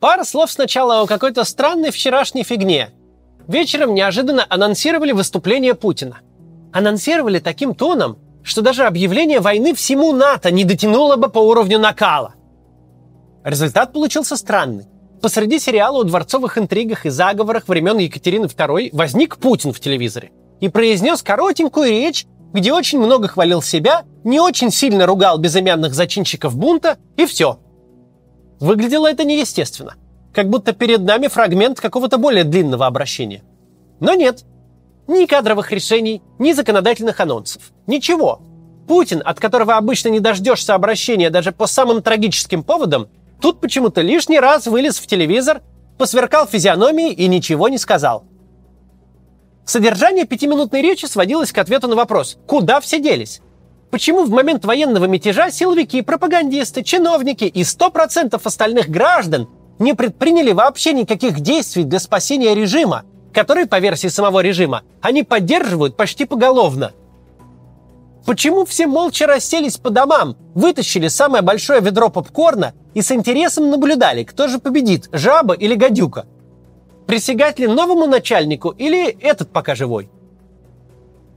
Пара слов сначала о какой-то странной вчерашней фигне. Вечером неожиданно анонсировали выступление Путина. Анонсировали таким тоном, что даже объявление войны всему НАТО не дотянуло бы по уровню накала. Результат получился странный. Посреди сериала о дворцовых интригах и заговорах времен Екатерины II возник Путин в телевизоре и произнес коротенькую речь, где очень много хвалил себя, не очень сильно ругал безымянных зачинщиков бунта, и все. Выглядело это неестественно, как будто перед нами фрагмент какого-то более длинного обращения. Но нет, ни кадровых решений, ни законодательных анонсов. Ничего. Путин, от которого обычно не дождешься обращения даже по самым трагическим поводам, тут почему-то лишний раз вылез в телевизор, посверкал физиономией и ничего не сказал. Содержание пятиминутной речи сводилось к ответу на вопрос «Куда все делись?». Почему в момент военного мятежа силовики, пропагандисты, чиновники и 100% остальных граждан не предприняли вообще никаких действий для спасения режима, который, по версии самого режима, они поддерживают почти поголовно? Почему все молча расселись по домам, вытащили самое большое ведро попкорна и с интересом наблюдали, кто же победит, жаба или гадюка? Присягать ли новому начальнику или этот пока живой?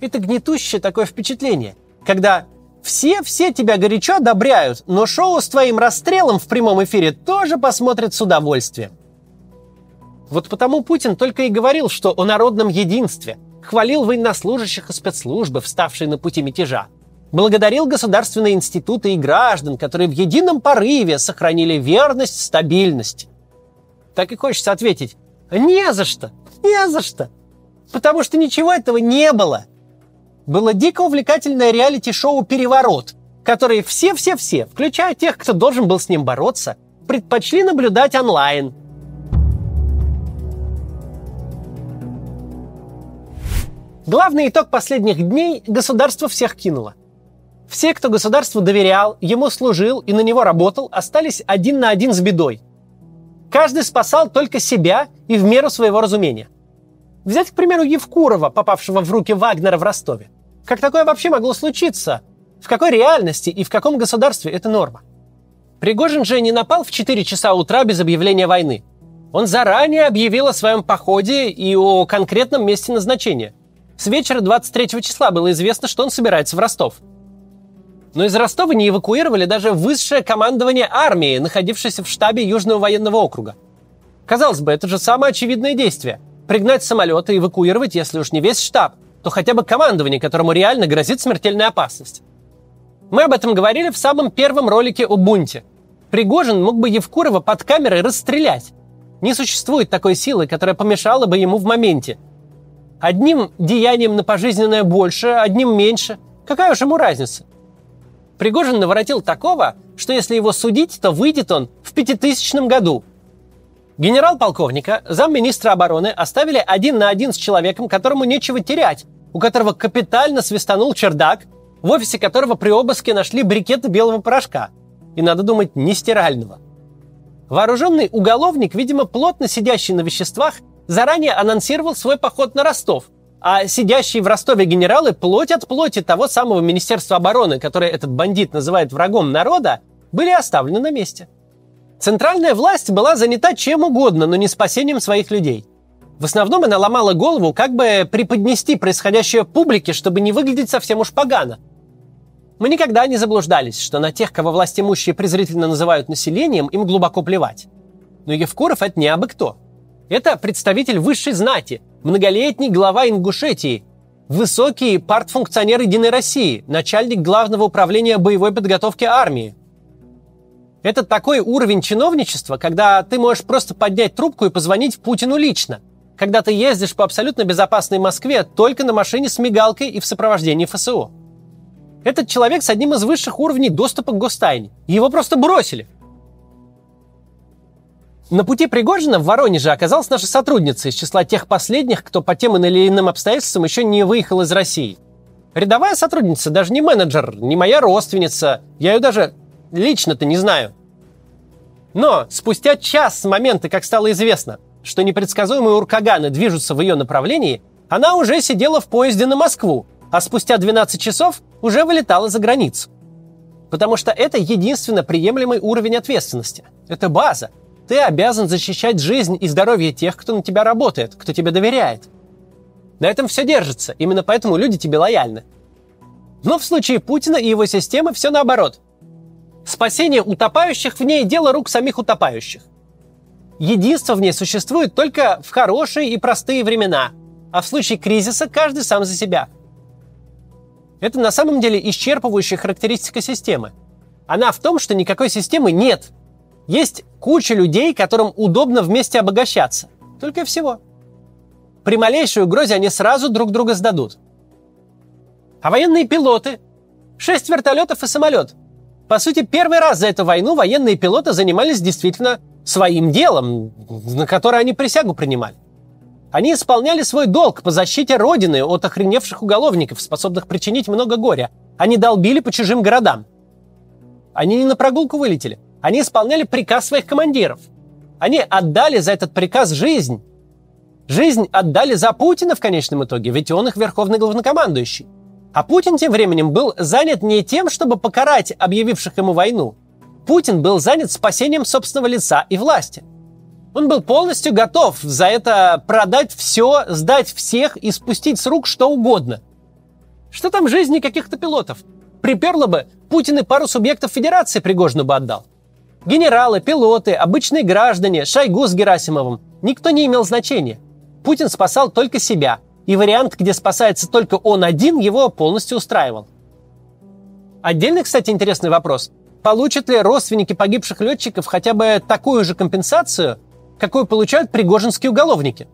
Это гнетущее такое впечатление, когда все-все тебя горячо одобряют, но шоу с твоим расстрелом в прямом эфире тоже посмотрят с удовольствием. Вот потому Путин только и говорил, что о народном единстве, хвалил военнослужащих и спецслужбы, вставшие на пути мятежа, благодарил государственные институты и граждан, которые в едином порыве сохранили верность, стабильность. Так и хочется ответить, не за что, не за что. Потому что ничего этого не было. Было дико увлекательное реалити-шоу «Переворот», которые все-все-все, включая тех, кто должен был с ним бороться, предпочли наблюдать онлайн. Главный итог последних дней – государство всех кинуло. Все, кто государству доверял, ему служил и на него работал, остались один на один с бедой – Каждый спасал только себя и в меру своего разумения. Взять, к примеру, Евкурова, попавшего в руки Вагнера в Ростове. Как такое вообще могло случиться? В какой реальности и в каком государстве это норма? Пригожин же не напал в 4 часа утра без объявления войны. Он заранее объявил о своем походе и о конкретном месте назначения. С вечера 23 числа было известно, что он собирается в Ростов – но из Ростова не эвакуировали даже высшее командование армии, находившееся в штабе Южного военного округа. Казалось бы, это же самое очевидное действие. Пригнать самолеты и эвакуировать, если уж не весь штаб, то хотя бы командование, которому реально грозит смертельная опасность. Мы об этом говорили в самом первом ролике о бунте. Пригожин мог бы Евкурова под камерой расстрелять. Не существует такой силы, которая помешала бы ему в моменте. Одним деянием на пожизненное больше, одним меньше. Какая уж ему разница? Пригожин наворотил такого, что если его судить, то выйдет он в 5000 году. Генерал-полковника, замминистра обороны оставили один на один с человеком, которому нечего терять, у которого капитально свистанул чердак, в офисе которого при обыске нашли брикеты белого порошка. И, надо думать, не стирального. Вооруженный уголовник, видимо, плотно сидящий на веществах, заранее анонсировал свой поход на Ростов – а сидящие в Ростове генералы плоть от плоти того самого Министерства обороны, которое этот бандит называет врагом народа, были оставлены на месте. Центральная власть была занята чем угодно, но не спасением своих людей. В основном она ломала голову, как бы преподнести происходящее публике, чтобы не выглядеть совсем уж погано. Мы никогда не заблуждались, что на тех, кого власть имущие презрительно называют населением, им глубоко плевать. Но Евкуров это не абы кто. Это представитель высшей знати – многолетний глава Ингушетии, высокий партфункционер Единой России, начальник главного управления боевой подготовки армии. Это такой уровень чиновничества, когда ты можешь просто поднять трубку и позвонить Путину лично, когда ты ездишь по абсолютно безопасной Москве только на машине с мигалкой и в сопровождении ФСО. Этот человек с одним из высших уровней доступа к гостайне. Его просто бросили – на пути Пригожина в Воронеже оказалась наша сотрудница из числа тех последних, кто по тем или иным обстоятельствам еще не выехал из России. Рядовая сотрудница, даже не менеджер, не моя родственница. Я ее даже лично-то не знаю. Но спустя час с момента, как стало известно, что непредсказуемые уркаганы движутся в ее направлении, она уже сидела в поезде на Москву, а спустя 12 часов уже вылетала за границу. Потому что это единственно приемлемый уровень ответственности. Это база – Ты обязан защищать жизнь и здоровье тех, кто на тебя работает, кто тебе доверяет. На этом все держится, именно поэтому люди тебе лояльны. Но в случае Путина и его системы все наоборот. Спасение утопающих в ней – дело рук самих утопающих. Единство в ней существует только в хорошие и простые времена, а в случае кризиса каждый сам за себя. Это на самом деле исчерпывающая характеристика системы. Она в том, что никакой системы нет. Есть куча людей, которым удобно вместе обогащаться. Только всего. При малейшей угрозе они сразу друг друга сдадут. А военные пилоты? Шесть вертолетов и самолет. По сути, первый раз за эту войну военные пилоты занимались действительно своим делом, на которое они присягу принимали. Они исполняли свой долг по защите Родины от охреневших уголовников, способных причинить много горя. Они долбили по чужим городам. Они не на прогулку вылетели. Они исполняли приказ своих командиров. Они отдали за этот приказ жизнь. Жизнь отдали за Путина в конечном итоге, ведь он их верховный главнокомандующий. А Путин тем временем был занят не тем, чтобы покарать объявивших ему войну. Путин был занят спасением собственного лица и власти. Он был полностью готов за это продать все, сдать всех и спустить с рук что угодно. Что там жизни каких-то пилотов? Приперло бы, Путин и пару субъектов Федерации Пригожину бы отдал. Генералы, пилоты, обычные граждане, Шойгу с Герасимовым. Никто не имел значения. Путин спасал только себя – и вариант, где спасается только он один, его полностью устраивал. Отдельный, кстати, интересный вопрос. Получат ли родственники погибших летчиков хотя бы такую же компенсацию, какую получают пригожинские уголовники?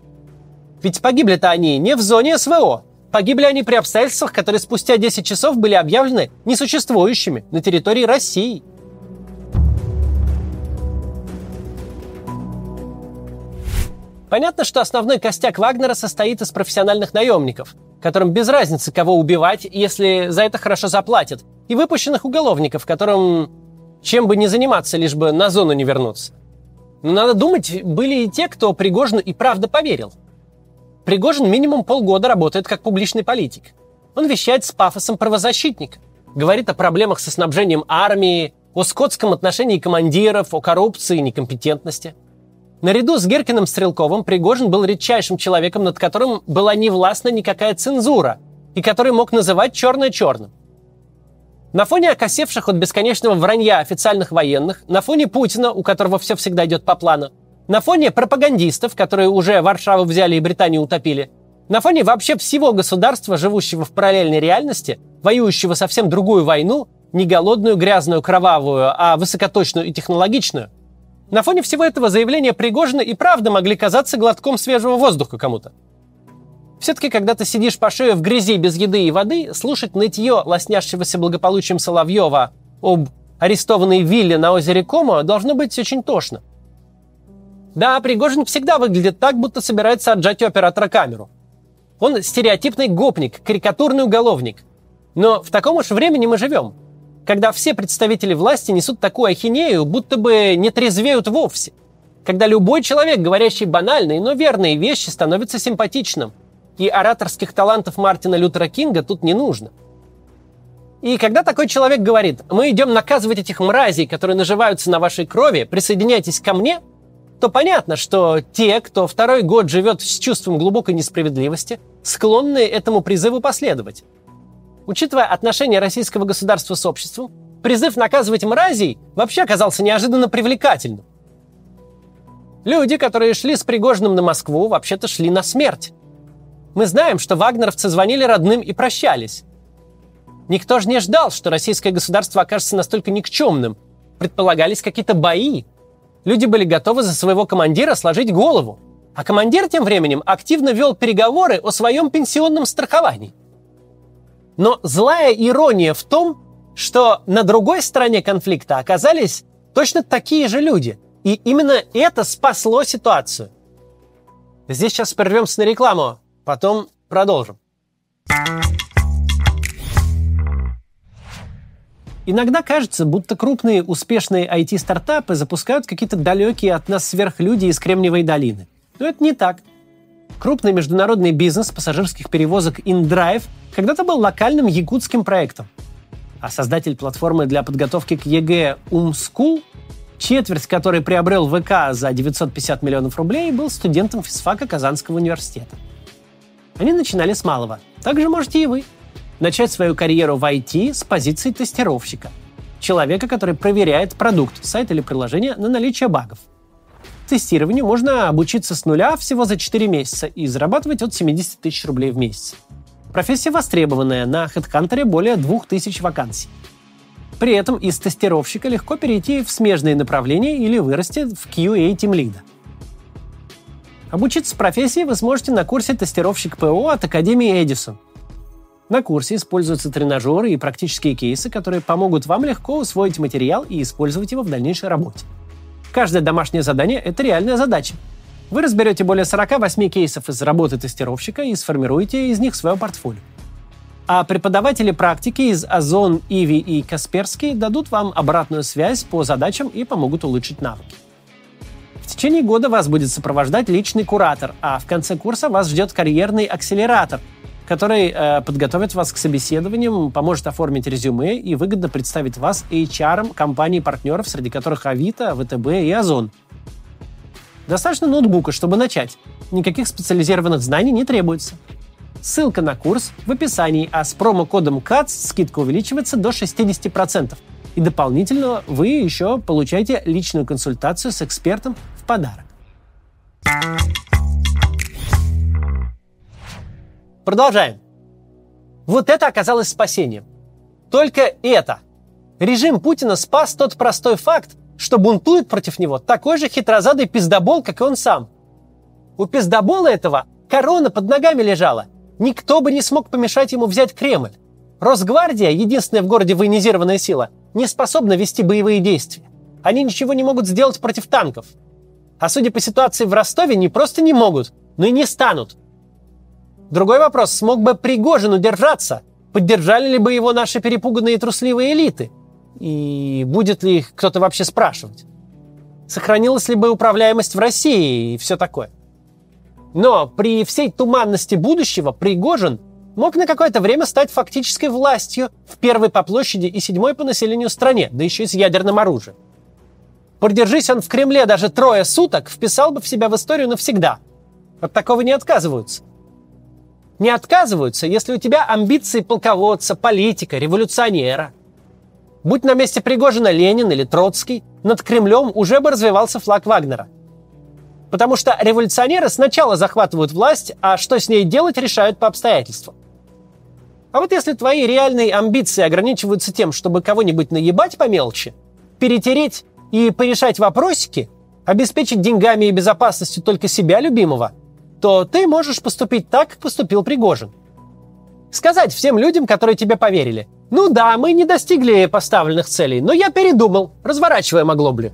Ведь погибли-то они не в зоне СВО. Погибли они при обстоятельствах, которые спустя 10 часов были объявлены несуществующими на территории России – Понятно, что основной костяк Вагнера состоит из профессиональных наемников, которым без разницы, кого убивать, если за это хорошо заплатят, и выпущенных уголовников, которым чем бы не заниматься, лишь бы на зону не вернуться. Но надо думать, были и те, кто Пригожину и правда поверил. Пригожин минимум полгода работает как публичный политик. Он вещает с пафосом правозащитника, говорит о проблемах со снабжением армии, о скотском отношении командиров, о коррупции и некомпетентности – Наряду с Геркиным Стрелковым Пригожин был редчайшим человеком, над которым была не властна никакая цензура, и который мог называть черное черным. На фоне окосевших от бесконечного вранья официальных военных, на фоне Путина, у которого все всегда идет по плану, на фоне пропагандистов, которые уже Варшаву взяли и Британию утопили, на фоне вообще всего государства, живущего в параллельной реальности, воюющего совсем другую войну, не голодную, грязную, кровавую, а высокоточную и технологичную, на фоне всего этого заявления Пригожина и правда могли казаться глотком свежего воздуха кому-то. Все-таки, когда ты сидишь по шею в грязи без еды и воды, слушать нытье лоснящегося благополучием Соловьева об арестованной вилле на озере Комо должно быть очень тошно. Да, Пригожин всегда выглядит так, будто собирается отжать у оператора камеру. Он стереотипный гопник, карикатурный уголовник. Но в таком уж времени мы живем – когда все представители власти несут такую ахинею, будто бы не трезвеют вовсе. Когда любой человек, говорящий банальные, но верные вещи, становится симпатичным. И ораторских талантов Мартина Лютера Кинга тут не нужно. И когда такой человек говорит, мы идем наказывать этих мразей, которые наживаются на вашей крови, присоединяйтесь ко мне, то понятно, что те, кто второй год живет с чувством глубокой несправедливости, склонны этому призыву последовать. Учитывая отношение российского государства с обществом, призыв наказывать мразей вообще оказался неожиданно привлекательным. Люди, которые шли с Пригожиным на Москву, вообще-то шли на смерть. Мы знаем, что вагнеровцы звонили родным и прощались. Никто же не ждал, что российское государство окажется настолько никчемным. Предполагались какие-то бои. Люди были готовы за своего командира сложить голову. А командир тем временем активно вел переговоры о своем пенсионном страховании. Но злая ирония в том, что на другой стороне конфликта оказались точно такие же люди. И именно это спасло ситуацию. Здесь сейчас прервемся на рекламу, потом продолжим. Иногда кажется, будто крупные успешные IT-стартапы запускают какие-то далекие от нас сверхлюди из Кремниевой долины. Но это не так. Крупный международный бизнес пассажирских перевозок InDrive когда-то был локальным якутским проектом. А создатель платформы для подготовки к ЕГЭ UmSchool четверть которой приобрел ВК за 950 миллионов рублей, был студентом физфака Казанского университета. Они начинали с малого. Так же можете и вы. Начать свою карьеру в IT с позиции тестировщика. Человека, который проверяет продукт, сайт или приложение на наличие багов. Тестированию можно обучиться с нуля всего за 4 месяца и зарабатывать от 70 тысяч рублей в месяц. Профессия востребованная, на HeadHunter более 2000 вакансий. При этом из тестировщика легко перейти в смежные направления или вырасти в QA Lead. Обучиться профессии вы сможете на курсе «Тестировщик ПО» от Академии Эдисон. На курсе используются тренажеры и практические кейсы, которые помогут вам легко усвоить материал и использовать его в дальнейшей работе. Каждое домашнее задание – это реальная задача. Вы разберете более 48 кейсов из работы тестировщика и сформируете из них свое портфолио. А преподаватели практики из Озон, Иви и Касперский дадут вам обратную связь по задачам и помогут улучшить навыки. В течение года вас будет сопровождать личный куратор, а в конце курса вас ждет карьерный акселератор, который э, подготовит вас к собеседованиям, поможет оформить резюме и выгодно представит вас HR компаний-партнеров, среди которых Авито, ВТБ и Озон. Достаточно ноутбука, чтобы начать. Никаких специализированных знаний не требуется. Ссылка на курс в описании, а с промокодом CATS скидка увеличивается до 60%. И дополнительно вы еще получаете личную консультацию с экспертом в подарок. Продолжаем. Вот это оказалось спасением. Только это. Режим Путина спас тот простой факт, что бунтует против него такой же хитрозадый пиздобол, как и он сам. У пиздобола этого корона под ногами лежала – Никто бы не смог помешать ему взять Кремль. Росгвардия, единственная в городе военизированная сила, не способна вести боевые действия. Они ничего не могут сделать против танков. А судя по ситуации в Ростове, не просто не могут, но и не станут. Другой вопрос, смог бы Пригожин удержаться? Поддержали ли бы его наши перепуганные и трусливые элиты? И будет ли их кто-то вообще спрашивать? Сохранилась ли бы управляемость в России и все такое? Но при всей туманности будущего Пригожин мог на какое-то время стать фактической властью в первой по площади и седьмой по населению стране, да еще и с ядерным оружием. Продержись он в Кремле даже трое суток, вписал бы в себя в историю навсегда. От такого не отказываются. Не отказываются, если у тебя амбиции полководца, политика, революционера. Будь на месте Пригожина Ленин или Троцкий, над Кремлем уже бы развивался флаг Вагнера – Потому что революционеры сначала захватывают власть, а что с ней делать, решают по обстоятельствам. А вот если твои реальные амбиции ограничиваются тем, чтобы кого-нибудь наебать по мелочи, перетереть и порешать вопросики, обеспечить деньгами и безопасностью только себя любимого, то ты можешь поступить так, как поступил Пригожин. Сказать всем людям, которые тебе поверили, ну да, мы не достигли поставленных целей, но я передумал, разворачиваем оглоблю.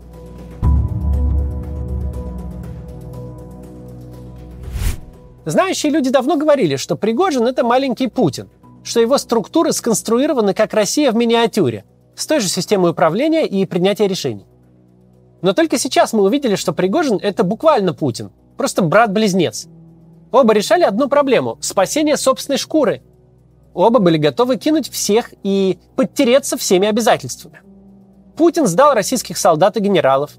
Знающие люди давно говорили, что Пригожин – это маленький Путин, что его структуры сконструированы как Россия в миниатюре, с той же системой управления и принятия решений. Но только сейчас мы увидели, что Пригожин – это буквально Путин, просто брат-близнец. Оба решали одну проблему – спасение собственной шкуры. Оба были готовы кинуть всех и подтереться всеми обязательствами. Путин сдал российских солдат и генералов,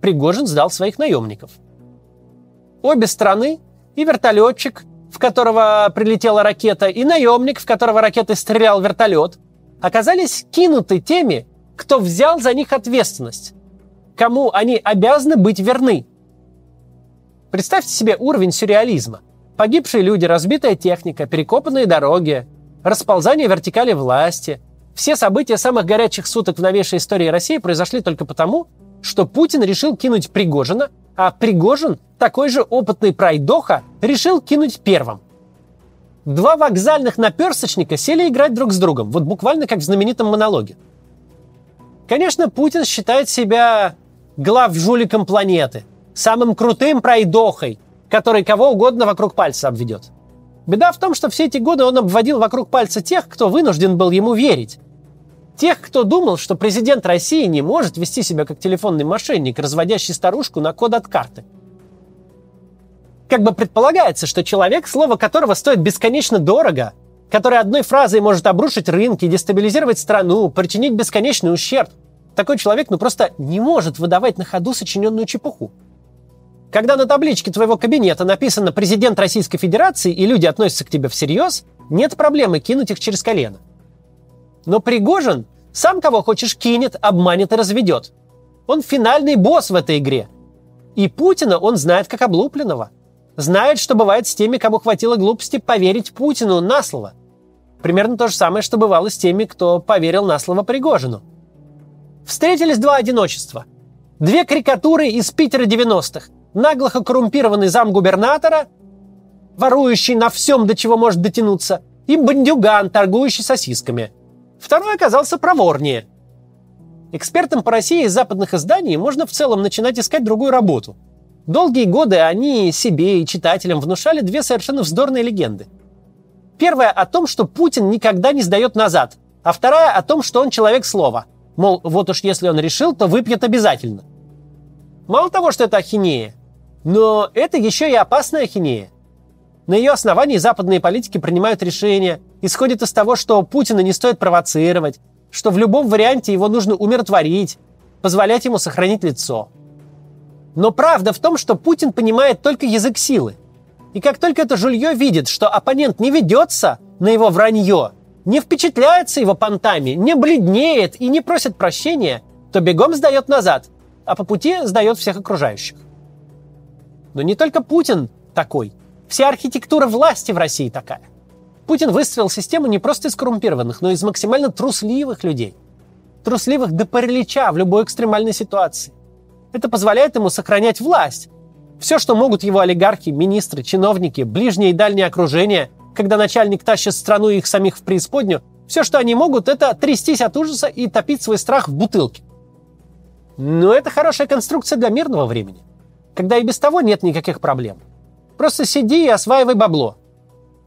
Пригожин сдал своих наемников. Обе страны и вертолетчик, в которого прилетела ракета, и наемник, в которого ракетой стрелял вертолет, оказались кинуты теми, кто взял за них ответственность, кому они обязаны быть верны. Представьте себе уровень сюрреализма. Погибшие люди, разбитая техника, перекопанные дороги, расползание вертикали власти. Все события самых горячих суток в новейшей истории России произошли только потому, что Путин решил кинуть Пригожина, а Пригожин, такой же опытный пройдоха, решил кинуть первым. Два вокзальных наперсочника сели играть друг с другом, вот буквально как в знаменитом монологе. Конечно, Путин считает себя глав жуликом планеты, самым крутым пройдохой, который кого угодно вокруг пальца обведет. Беда в том, что все эти годы он обводил вокруг пальца тех, кто вынужден был ему верить. Тех, кто думал, что президент России не может вести себя как телефонный мошенник, разводящий старушку на код от карты. Как бы предполагается, что человек, слово которого стоит бесконечно дорого, который одной фразой может обрушить рынки, дестабилизировать страну, причинить бесконечный ущерб, Такой человек ну просто не может выдавать на ходу сочиненную чепуху. Когда на табличке твоего кабинета написано «Президент Российской Федерации» и люди относятся к тебе всерьез, нет проблемы кинуть их через колено. Но Пригожин сам кого хочешь кинет, обманет и разведет. Он финальный босс в этой игре. И Путина он знает как облупленного. Знает, что бывает с теми, кому хватило глупости поверить Путину на слово. Примерно то же самое, что бывало с теми, кто поверил на слово Пригожину. Встретились два одиночества. Две карикатуры из Питера 90-х. Наглохо коррумпированный замгубернатора, ворующий на всем, до чего может дотянуться, и бандюган, торгующий сосисками. Второй оказался проворнее. Экспертам по России из западных изданий можно в целом начинать искать другую работу. Долгие годы они себе и читателям внушали две совершенно вздорные легенды – Первая о том, что Путин никогда не сдает назад, а вторая о том, что он человек слова. Мол, вот уж если он решил, то выпьет обязательно. Мало того, что это ахинея, но это еще и опасная ахинея. На ее основании западные политики принимают решения, исходят из того, что Путина не стоит провоцировать, что в любом варианте его нужно умиротворить, позволять ему сохранить лицо. Но правда в том, что Путин понимает только язык силы. И как только это жулье видит, что оппонент не ведется на его вранье, не впечатляется его понтами, не бледнеет и не просит прощения, то бегом сдает назад, а по пути сдает всех окружающих. Но не только Путин такой. Вся архитектура власти в России такая. Путин выстроил систему не просто из коррумпированных, но из максимально трусливых людей. Трусливых до паралича в любой экстремальной ситуации. Это позволяет ему сохранять власть, все, что могут его олигархи, министры, чиновники, ближнее и дальнее окружение, когда начальник тащит страну и их самих в преисподнюю, все, что они могут, это трястись от ужаса и топить свой страх в бутылке. Но это хорошая конструкция для мирного времени, когда и без того нет никаких проблем. Просто сиди и осваивай бабло.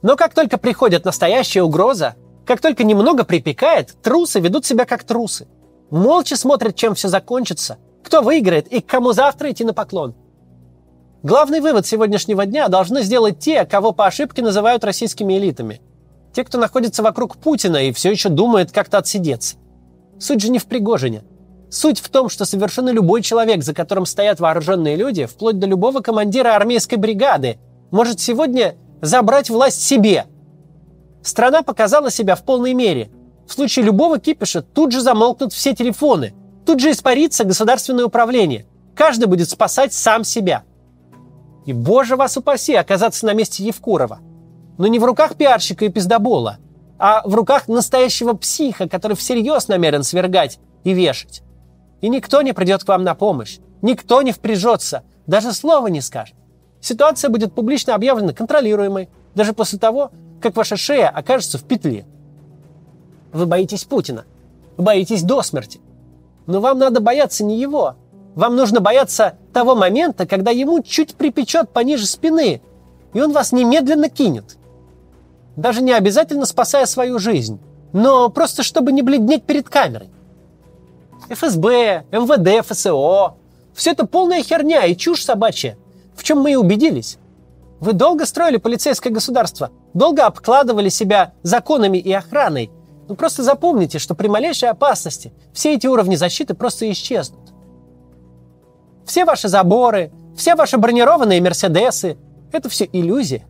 Но как только приходит настоящая угроза, как только немного припекает, трусы ведут себя как трусы. Молча смотрят, чем все закончится, кто выиграет и к кому завтра идти на поклон – Главный вывод сегодняшнего дня должны сделать те, кого по ошибке называют российскими элитами. Те, кто находится вокруг Путина и все еще думает как-то отсидеться. Суть же не в Пригожине. Суть в том, что совершенно любой человек, за которым стоят вооруженные люди, вплоть до любого командира армейской бригады, может сегодня забрать власть себе. Страна показала себя в полной мере. В случае любого кипиша тут же замолкнут все телефоны, тут же испарится государственное управление. Каждый будет спасать сам себя – и, боже вас упаси, оказаться на месте Евкурова. Но не в руках пиарщика и пиздобола, а в руках настоящего психа, который всерьез намерен свергать и вешать. И никто не придет к вам на помощь, никто не впряжется, даже слова не скажет. Ситуация будет публично объявлена контролируемой, даже после того, как ваша шея окажется в петле. Вы боитесь Путина, вы боитесь до смерти. Но вам надо бояться не его, вам нужно бояться того момента, когда ему чуть припечет пониже спины, и он вас немедленно кинет. Даже не обязательно спасая свою жизнь, но просто чтобы не бледнеть перед камерой. ФСБ, МВД, ФСО – все это полная херня и чушь собачья, в чем мы и убедились. Вы долго строили полицейское государство, долго обкладывали себя законами и охраной. Ну просто запомните, что при малейшей опасности все эти уровни защиты просто исчезнут. Все ваши заборы, все ваши бронированные Мерседесы – это все иллюзия.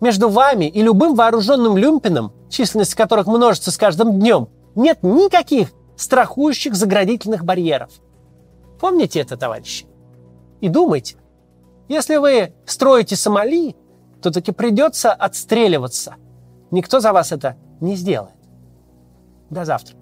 Между вами и любым вооруженным люмпином, численность которых множится с каждым днем, нет никаких страхующих заградительных барьеров. Помните это, товарищи? И думайте, если вы строите Сомали, то таки придется отстреливаться. Никто за вас это не сделает. До завтра.